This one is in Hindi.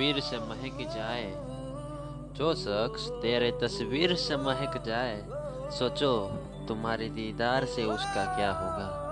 तस्वीर से महक जाए। जो शख्स तेरे तस्वीर से महक जाए, सोचो तुम्हारे दीदार से उसका क्या होगा।